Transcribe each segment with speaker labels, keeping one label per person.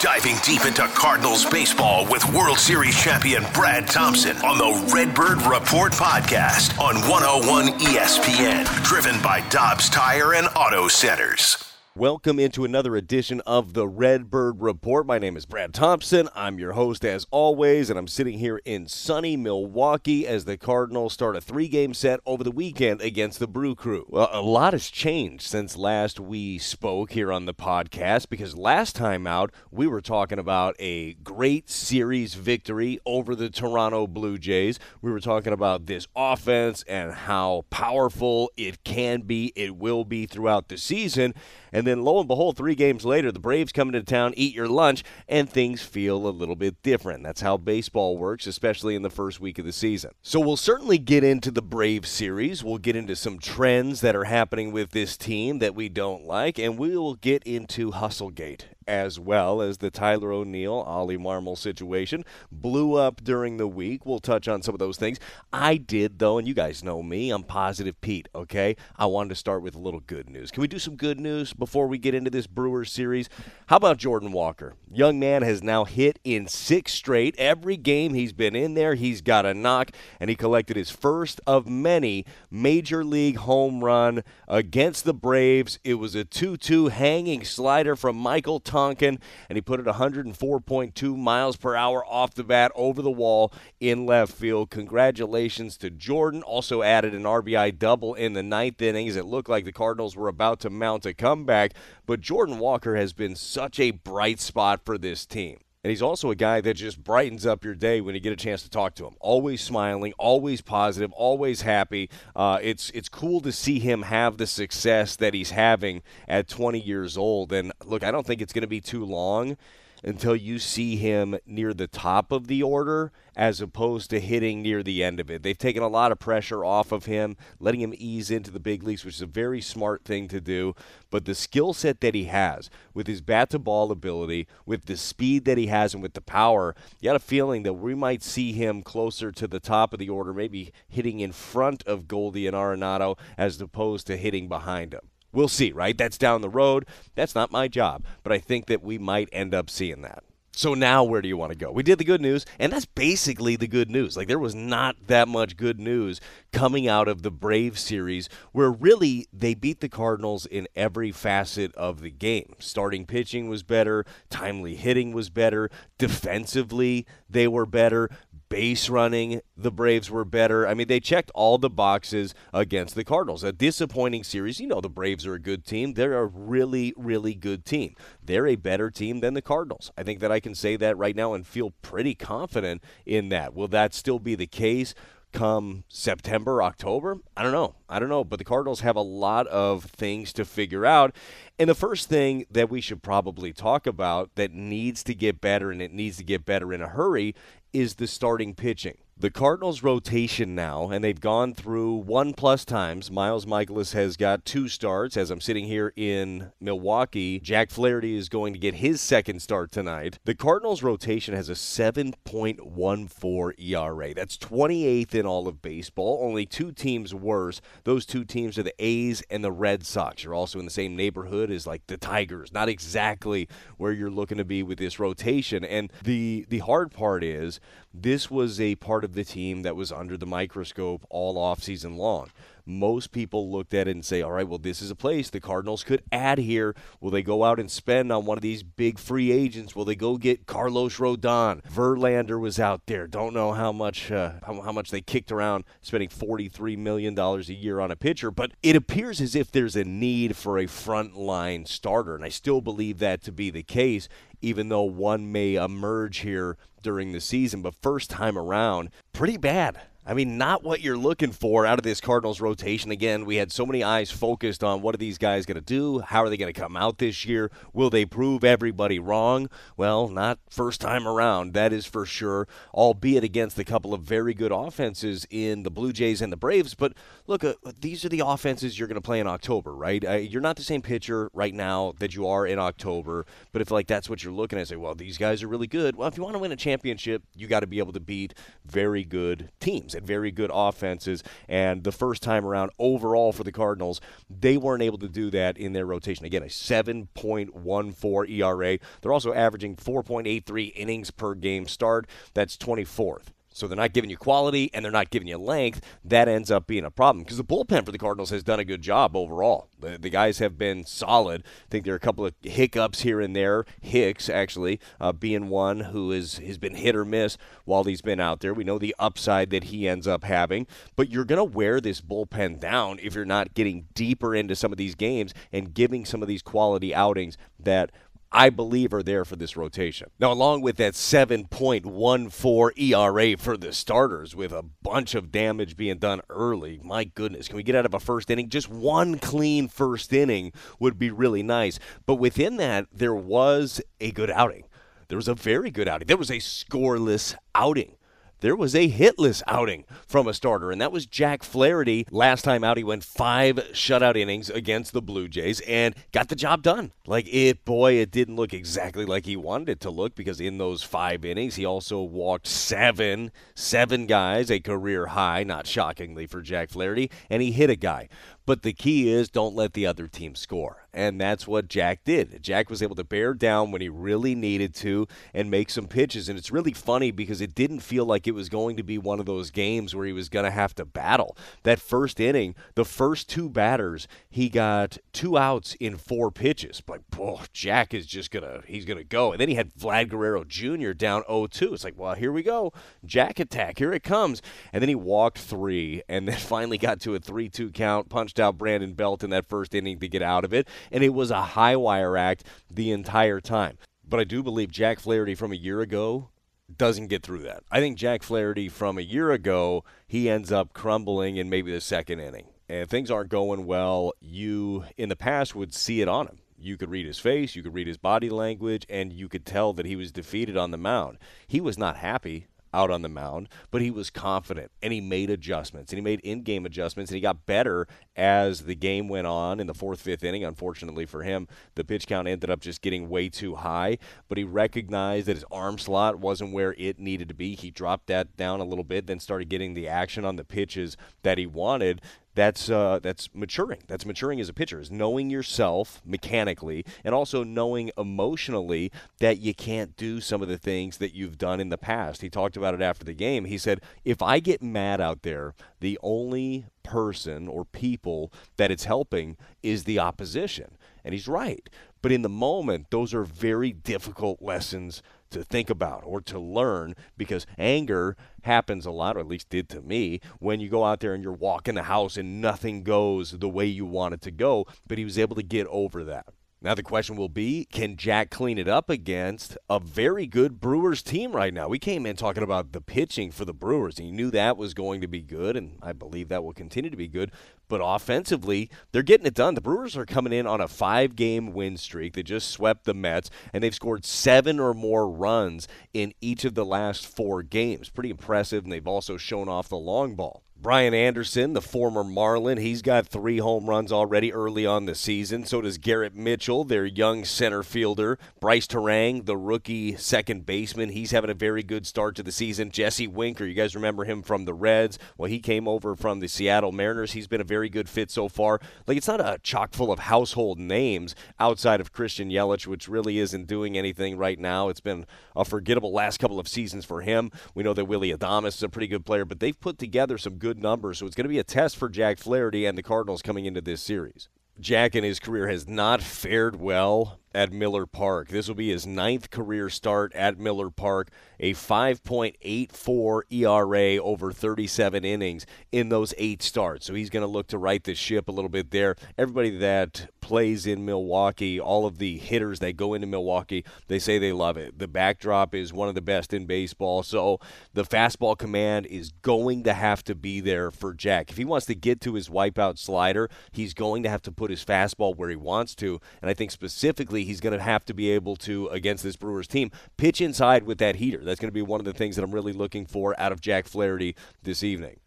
Speaker 1: diving deep into Cardinals baseball with World Series champion Brad Thompson on the Redbird Report podcast on 101 ESPN, driven by Dobbs Tire and Auto Centers.
Speaker 2: Welcome into another edition of the Redbird Report. My name is Brad Thompson. I'm your host as always, and I'm sitting here in sunny Milwaukee as the Cardinals start a three game set over the weekend against the Brew Crew. Well, a lot has changed since last we spoke here on the podcast because last time out we were talking about a great series victory over the Toronto Blue Jays. We were talking about this offense and how powerful it can be, it will be throughout the season. And then lo and behold, three games later, the Braves come into town, eat your lunch, and things feel a little bit different. That's how baseball works, especially in the first week of the season. So we'll certainly get into the Braves series. We'll get into some trends that are happening with this team that we don't like, and we will get into Hustlegate as well as the Tyler O'Neill, Oli Marmol situation blew up during the week. We'll touch on some of those things. I did, though, and you guys know me. I'm positive Pete, okay? I wanted to start with a little good news. Can we do some good news before we get into this Brewers series? How about Jordan Walker? Young man has now hit in six straight. Every game he's been in there, he's got a knock, and he collected his first of many major league home run against the Braves. It was a 2 2 hanging slider from Michael Tonkin, and he put it 104.2 miles per hour off the bat over the wall in left field. Congratulations to Jordan. Also added an RBI double in the ninth inning as it looked like the Cardinals were about to mount a comeback. But Jordan Walker has been such a bright spot for this team. And he's also a guy that just brightens up your day when you get a chance to talk to him. Always smiling, always positive, always happy. Uh, it's it's cool to see him have the success that he's having at 20 years old. And look, I don't think it's going to be too long until you see him near the top of the order as opposed to hitting near the end of it. They've taken a lot of pressure off of him, letting him ease into the big leagues, which is a very smart thing to do. But the skill set that he has, with his bat to ball ability, with the speed that he has, and with the power, you got a feeling that we might see him closer to the top of the order, maybe hitting in front of Goldie and Arenado as opposed to hitting behind him. We'll see, right? That's down the road. That's not my job, but I think that we might end up seeing that. So now where do you want to go? We did the good news, and that's basically the good news. Like there was not that much good news coming out of the Brave series where really they beat the Cardinals in every facet of the game. Starting pitching was better, timely hitting was better, defensively they were better, base running, the Braves were better. I mean, they checked all the boxes against the Cardinals. A disappointing series. You know, the Braves are a good team. They're a really, really good team. They're a better team than the Cardinals. I think that I can say that right now and feel pretty confident in that. Will that still be the case? come September, October? I don't know. I don't know. But the Cardinals have a lot of things to figure out. And the first thing that we should probably talk about that needs to get better and it needs to get better in a hurry is the starting pitching. The Cardinals' rotation now, and they've gone through one plus times. Miles Mikolas has got two starts. As I'm sitting here in Milwaukee, Jack Flaherty is going to get his second start tonight. The Cardinals' rotation has a 7.14 ERA. That's 28th in all of baseball. Only two teams worse. Those two teams are the A's and the Red Sox. You're also in the same neighborhood as like the Tigers. Not exactly where you're looking to be with this rotation. And the the hard part is this was a part of the team that was under the microscope all off season long. Most people looked at it and say, all right, well, this is a place the Cardinals could add here. Will they go out and spend on one of these big free agents? Will they go get Carlos Rodon? Verlander was out there. Don't know how much uh, how, how much they kicked around spending $43 million a year on a pitcher, but it appears as if there's a need for a frontline starter, and I still believe that to be the case even though one may emerge here during the season. But first time around, pretty bad. I mean, not what you're looking for out of this Cardinals rotation. Again, we had so many eyes focused on what are these guys going to do? How are they going to come out this year? Will they prove everybody wrong? Well, not first time around, that is for sure, albeit against a couple of very good offenses in the Blue Jays and the Braves. But look, uh, these are the offenses you're going to play in October, right? Uh, you're not the same pitcher right now that you are in October, but if like that's what you're looking at, say, well, these guys are really good. Well, if you want to win a championship, you got to be able to beat very good teams and very good offenses. And the first time around, overall for the Cardinals, they weren't able to do that in their rotation. Again, a 7.14 ERA. They're also averaging 4.83 innings per game start. That's 24th. So they're not giving you quality and they're not giving you length. That ends up being a problem because the bullpen for the Cardinals has done a good job overall. The, the guys have been solid. I think there are a couple of hiccups here and there. Hicks, actually, uh, being one who is, has been hit or miss while he's been out there. We know the upside that he ends up having. But you're going to wear this bullpen down if you're not getting deeper into some of these games and giving some of these quality outings that I believe are there for this rotation. Now, along with that 7.14 ERA for the starters, with a bunch of damage being done early, my goodness, can we get out of a first inning? Just one clean first inning would be really nice. But within that, there was a good outing. There was a very good outing. There was a scoreless outing there was a hitless outing from a starter, and that was Jack Flaherty. Last time out, he went five shutout innings against the Blue Jays and got the job done. Like it, boy, it didn't look exactly like he wanted it to look because in those five innings, he also walked seven, seven guys, a career high, not shockingly for Jack Flaherty, and he hit a guy. But the key is don't let the other team score. And that's what Jack did. Jack was able to bear down when he really needed to and make some pitches. And it's really funny because it didn't feel like it was going to be one of those games where he was going to have to battle. That first inning, the first two batters, he got two outs in four pitches. But oh, Jack is just going to, he's going to go. And then he had Vlad Guerrero Jr. down 0 2. It's like, well, here we go. Jack attack. Here it comes. And then he walked three and then finally got to a 3 2 count, punched out Brandon Belt in that first inning to get out of it. And it was a high wire act the entire time. But I do believe Jack Flaherty from a year ago doesn't get through that. I think Jack Flaherty from a year ago, he ends up crumbling in maybe the second inning. And things aren't going well, you in the past would see it on him. You could read his face, you could read his body language, and you could tell that he was defeated on the mound. He was not happy out on the mound, but he was confident and he made adjustments and he made in game adjustments and he got better as the game went on in the fourth, fifth inning. Unfortunately for him, the pitch count ended up just getting way too high, but he recognized that his arm slot wasn't where it needed to be. He dropped that down a little bit, then started getting the action on the pitches that he wanted that's uh, that's maturing. That's maturing as a pitcher is knowing yourself mechanically and also knowing emotionally that you can't do some of the things that you've done in the past. He talked about it after the game. He said, "If I get mad out there, the only person or people that it's helping is the opposition." And he's right. But in the moment, those are very difficult lessons to think about or to learn because anger happens a lot, or at least did to me, when you go out there and you're walking the house and nothing goes the way you want it to go. But he was able to get over that. Now the question will be, can Jack clean it up against a very good Brewers team right now? We came in talking about the pitching for the Brewers, and you knew that was going to be good, and I believe that will continue to be good. But offensively, they're getting it done. The Brewers are coming in on a five-game win streak. They just swept the Mets, and they've scored seven or more runs in each of the last four games. Pretty impressive, and they've also shown off the long ball. Brian Anderson, the former Marlin, he's got three home runs already early on the season. So does Garrett Mitchell, their young center fielder. Brice Turang, the rookie second baseman, he's having a very good start to the season. Jesse Winker, you guys remember him from the Reds? Well, he came over from the Seattle Mariners. He's been a very good fit so far. Like, it's not a chock full of household names outside of Christian Yelich, which really isn't doing anything right now. It's been a forgettable last couple of seasons for him. We know that Willy Adames is a pretty good player, but they've put together some good good numbers. So it's going to be a test for Jack Flaherty and the Cardinals coming into this series. Jack in his career has not fared well at Miller Park. This will be his ninth career start at Miller Park, a 5.84 ERA over 37 innings in those eight starts. So he's going to look to right the ship a little bit there. Everybody that plays in Milwaukee, all of the hitters that go into Milwaukee, they say they love it. The backdrop is one of the best in baseball. So the fastball command is going to have to be there for Jack. If he wants to get to his wipeout slider, he's going to have to put his fastball where he wants to. And I think specifically, he's going to have to be able to, against this Brewers team, pitch inside with that heater. That's going to be one of the things that I'm really looking for out of Jack Flaherty this evening.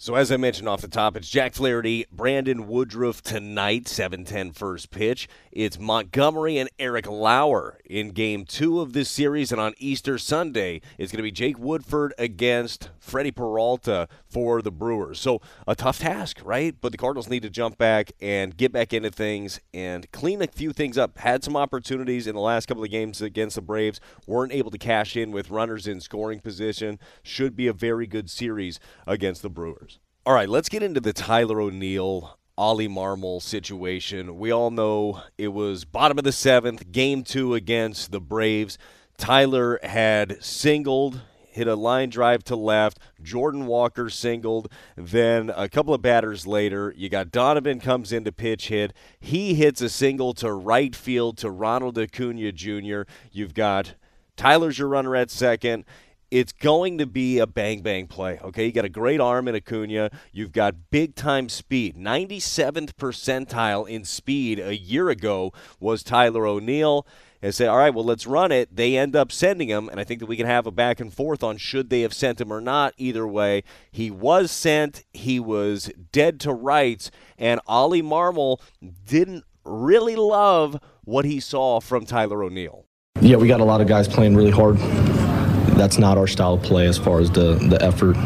Speaker 2: So as I mentioned off the top, it's Jack Flaherty, Brandon Woodruff tonight, 7-10 first pitch. It's Montgomery and Eric Lauer in game two of this series. And on Easter Sunday, it's going to be Jake Woodford against Freddy Peralta for the Brewers. So a tough task, right? But the Cardinals need to jump back and get back into things and clean a few things up. Had some opportunities in the last couple of games against the Braves. Weren't able to cash in with runners in scoring position. Should be a very good series against the Brewers. All right, let's get into the Tyler O'Neill Oli Marmol situation. We all know it was bottom of the seventh, game two against the Braves. Tyler had singled, hit a line drive to left. Jordan Walker singled. Then a couple of batters later, you got Donovan comes in to pitch hit. He hits a single to right field to Ronald Acuna Jr. You've got Tyler's your runner at second it's going to be a bang bang play. Okay, you got a great arm in Acuna. You've got big time speed. 97th percentile in speed a year ago was Tyler O'Neill. And say, all right, well, let's run it. They end up sending him, and I think that we can have a back and forth on should they have sent him or not. Either way, he was sent. He was dead to rights, and Oli Marmol didn't really love what he saw from Tyler O'Neill.
Speaker 3: Yeah, we got a lot of guys playing really hard that's not our style of play as far as the, the effort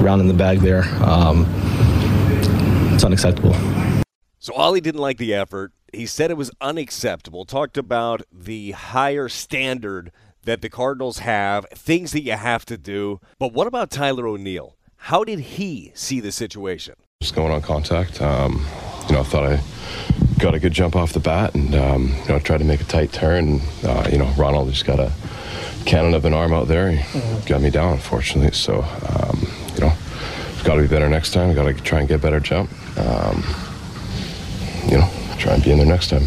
Speaker 3: around in the bag there. Um, it's unacceptable.
Speaker 2: So Oli didn't like the effort. He said it was unacceptable. Talked about the higher standard that the Cardinals have, things that you have to do. But what about Tyler O'Neill? How did he see the situation?
Speaker 4: Just going on contact. Um, you know, I thought I got a good jump off the bat and, um, you know, I tried to make a tight turn. Uh, you know, Ronald just got a cannon of an arm out there. He mm-hmm. got me down, unfortunately. So, um, you know, got to be better next time. Got to try and get better jump. Um, you know, try and be in there next time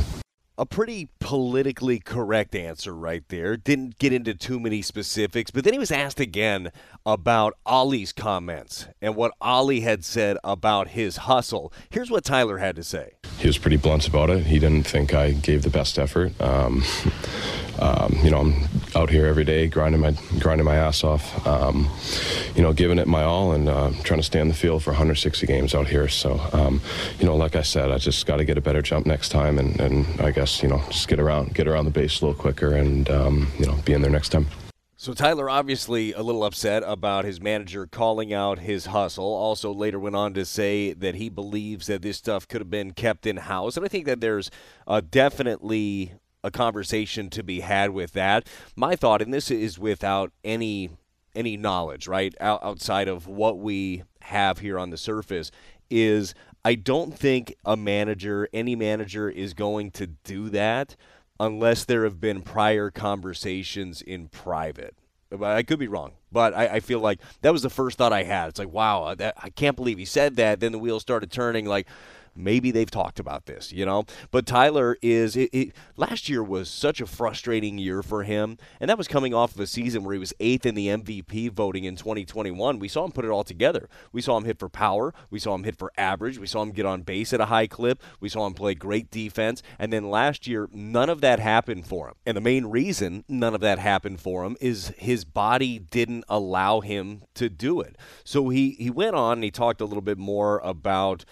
Speaker 2: a pretty politically correct answer right there. Didn't get into too many specifics, but then he was asked again about Oli's comments and what Oli had said about his hustle. Here's what Tyler had to say.
Speaker 4: He was pretty blunt about it. He didn't think I gave the best effort. Um, um, you know, I'm out here every day grinding my grinding my ass off. Um, you know, giving it my all and uh, trying to stay on the field for 160 games out here. So, um, you know, like I said, I just got to get a better jump next time, and, and I guess you know, just get around get around the base a little quicker, and um, you know, be in there next time.
Speaker 2: So Tyler obviously a little upset about his manager calling out his hustle. Also later went on to say that he believes that this stuff could have been kept in house, and I think that there's uh, definitely a conversation to be had with that. My thought, and this is without any any knowledge, right, outside of what we have here on the surface, is I don't think a manager, any manager, is going to do that unless there have been prior conversations in private. I could be wrong, but I, I, feel like that was the first thought I had. It's like, wow, that, I can't believe he said that. Then the wheels started turning. Like, maybe they've talked about this, you know. But Tyler is it, it, last year was such a frustrating year for him, and that was coming off of a season where he was eighth in the MVP voting in 2021. We saw him put it all together. We saw him hit for power. We saw him hit for average. We saw him get on base at a high clip. We saw him play great defense. And then last year, none of that happened for him. And the main reason none of that happened for him is his body didn't allow him to do it. So he he went on and he talked a little bit more about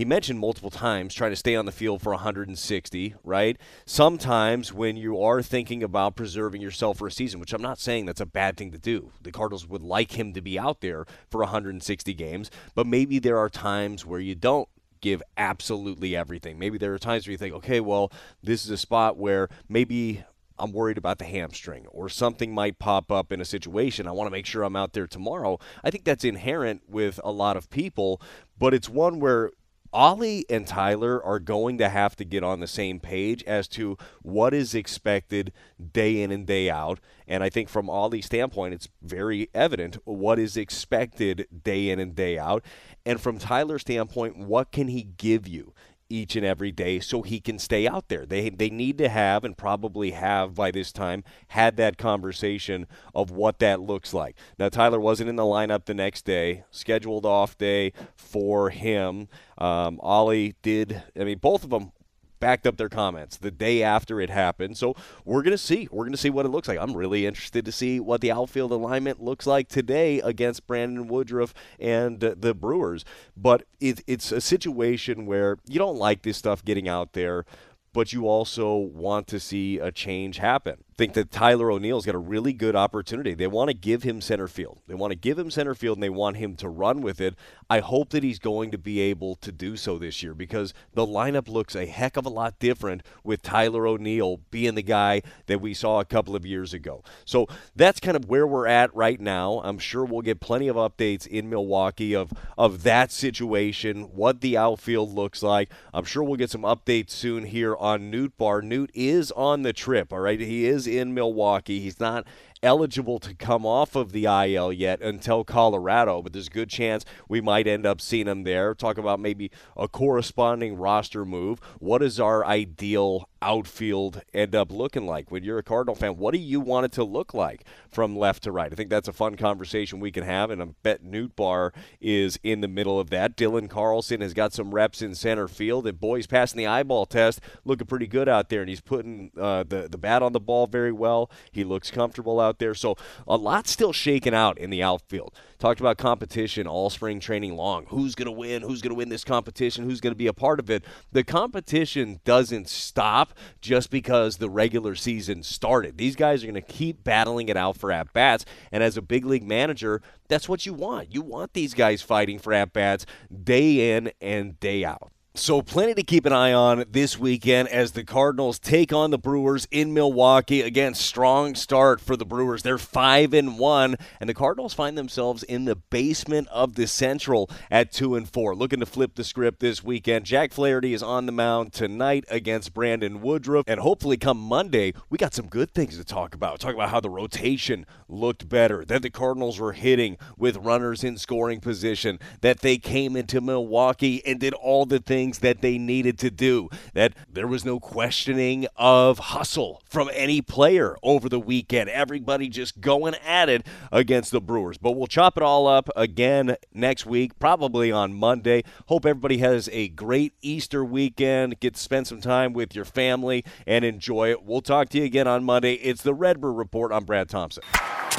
Speaker 2: he mentioned multiple times trying to stay on the field for 160, right? Sometimes when you are thinking about preserving yourself for a season, which I'm not saying that's a bad thing to do. The Cardinals would like him to be out there for 160 games, but maybe there are times where you don't give absolutely everything. Maybe there are times where you think, okay, well, this is a spot where maybe I'm worried about the hamstring or something might pop up in a situation. I want to make sure I'm out there tomorrow. I think that's inherent with a lot of people, but it's one where Oli and Tyler are going to have to get on the same page as to what is expected day in and day out. And I think from Oli's standpoint, it's very evident what is expected day in and day out. And from Tyler's standpoint, what can he give you? Each and every day so he can stay out there. They they need to have and probably have by this time had that conversation of what that looks like. Now Tyler wasn't in the lineup the next day, scheduled off day for him. Um, Oli did. I mean, both of them backed up their comments the day after it happened. So we're going to see. We're going to see what it looks like. I'm really interested to see what the outfield alignment looks like today against Brandon Woodruff and uh, the Brewers. But it, it's a situation where you don't like this stuff getting out there but you also want to see a change happen think that Tyler O'Neill's got a really good opportunity. They want to give him center field. They want to give him center field and they want him to run with it. I hope that he's going to be able to do so this year because the lineup looks a heck of a lot different with Tyler O'Neill being the guy that we saw a couple of years ago. So that's kind of where we're at right now. I'm sure we'll get plenty of updates in Milwaukee of of that situation, what the outfield looks like. I'm sure we'll get some updates soon here on Nootbaar. Newt is on the trip, all right? He is in Milwaukee. He's not eligible to come off of the IL yet until Colorado, but there's a good chance we might end up seeing him there. Talk about maybe a corresponding roster move. What is our ideal outfield end up looking like? When you're a Cardinal fan, what do you want it to look like from left to right? I think that's a fun conversation we can have, and I bet Newt Bar is in the middle of that. Dylan Carlson has got some reps in center field, and boy, he's passing the eyeball test, looking pretty good out there, and he's putting uh, the, the bat on the ball very well. He looks comfortable out out there. So a lot still shaking out in the outfield. Talked about competition all spring training long. Who's going to win? Who's going to win this competition? Who's going to be a part of it? The competition doesn't stop just because the regular season started. These guys are going to keep battling it out for at bats. And as a big league manager, that's what you want. You want these guys fighting for at bats day in and day out. So, plenty to keep an eye on this weekend as the Cardinals take on the Brewers in Milwaukee. Again, strong start for the Brewers. They're 5 and 1 and the Cardinals find themselves in the basement of the Central at 2 and 4. Looking to flip the script this weekend. Jack Flaherty is on the mound tonight against Brandon Woodruff and hopefully come Monday, we got some good things to talk about. Talk about how the rotation looked better, that the Cardinals were hitting with runners in scoring position, that they came into Milwaukee and did all the things things that they needed to do. That there was no questioning of hustle from any player over the weekend. Everybody just going at it against the Brewers. But we'll chop it all up again next week, probably on Monday. Hope everybody has a great Easter weekend. Get to spend some time with your family and enjoy it. We'll talk to you again on Monday. It's the Redbird Report. I'm Brad Thompson.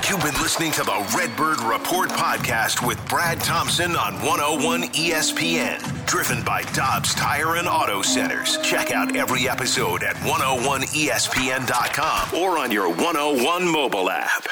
Speaker 1: You've been listening to the Redbird Report podcast with Brad Thompson on 101 ESPN, driven by Dobbs Tire and Auto Centers. Check out every episode at 101ESPN.com or on your 101 mobile app.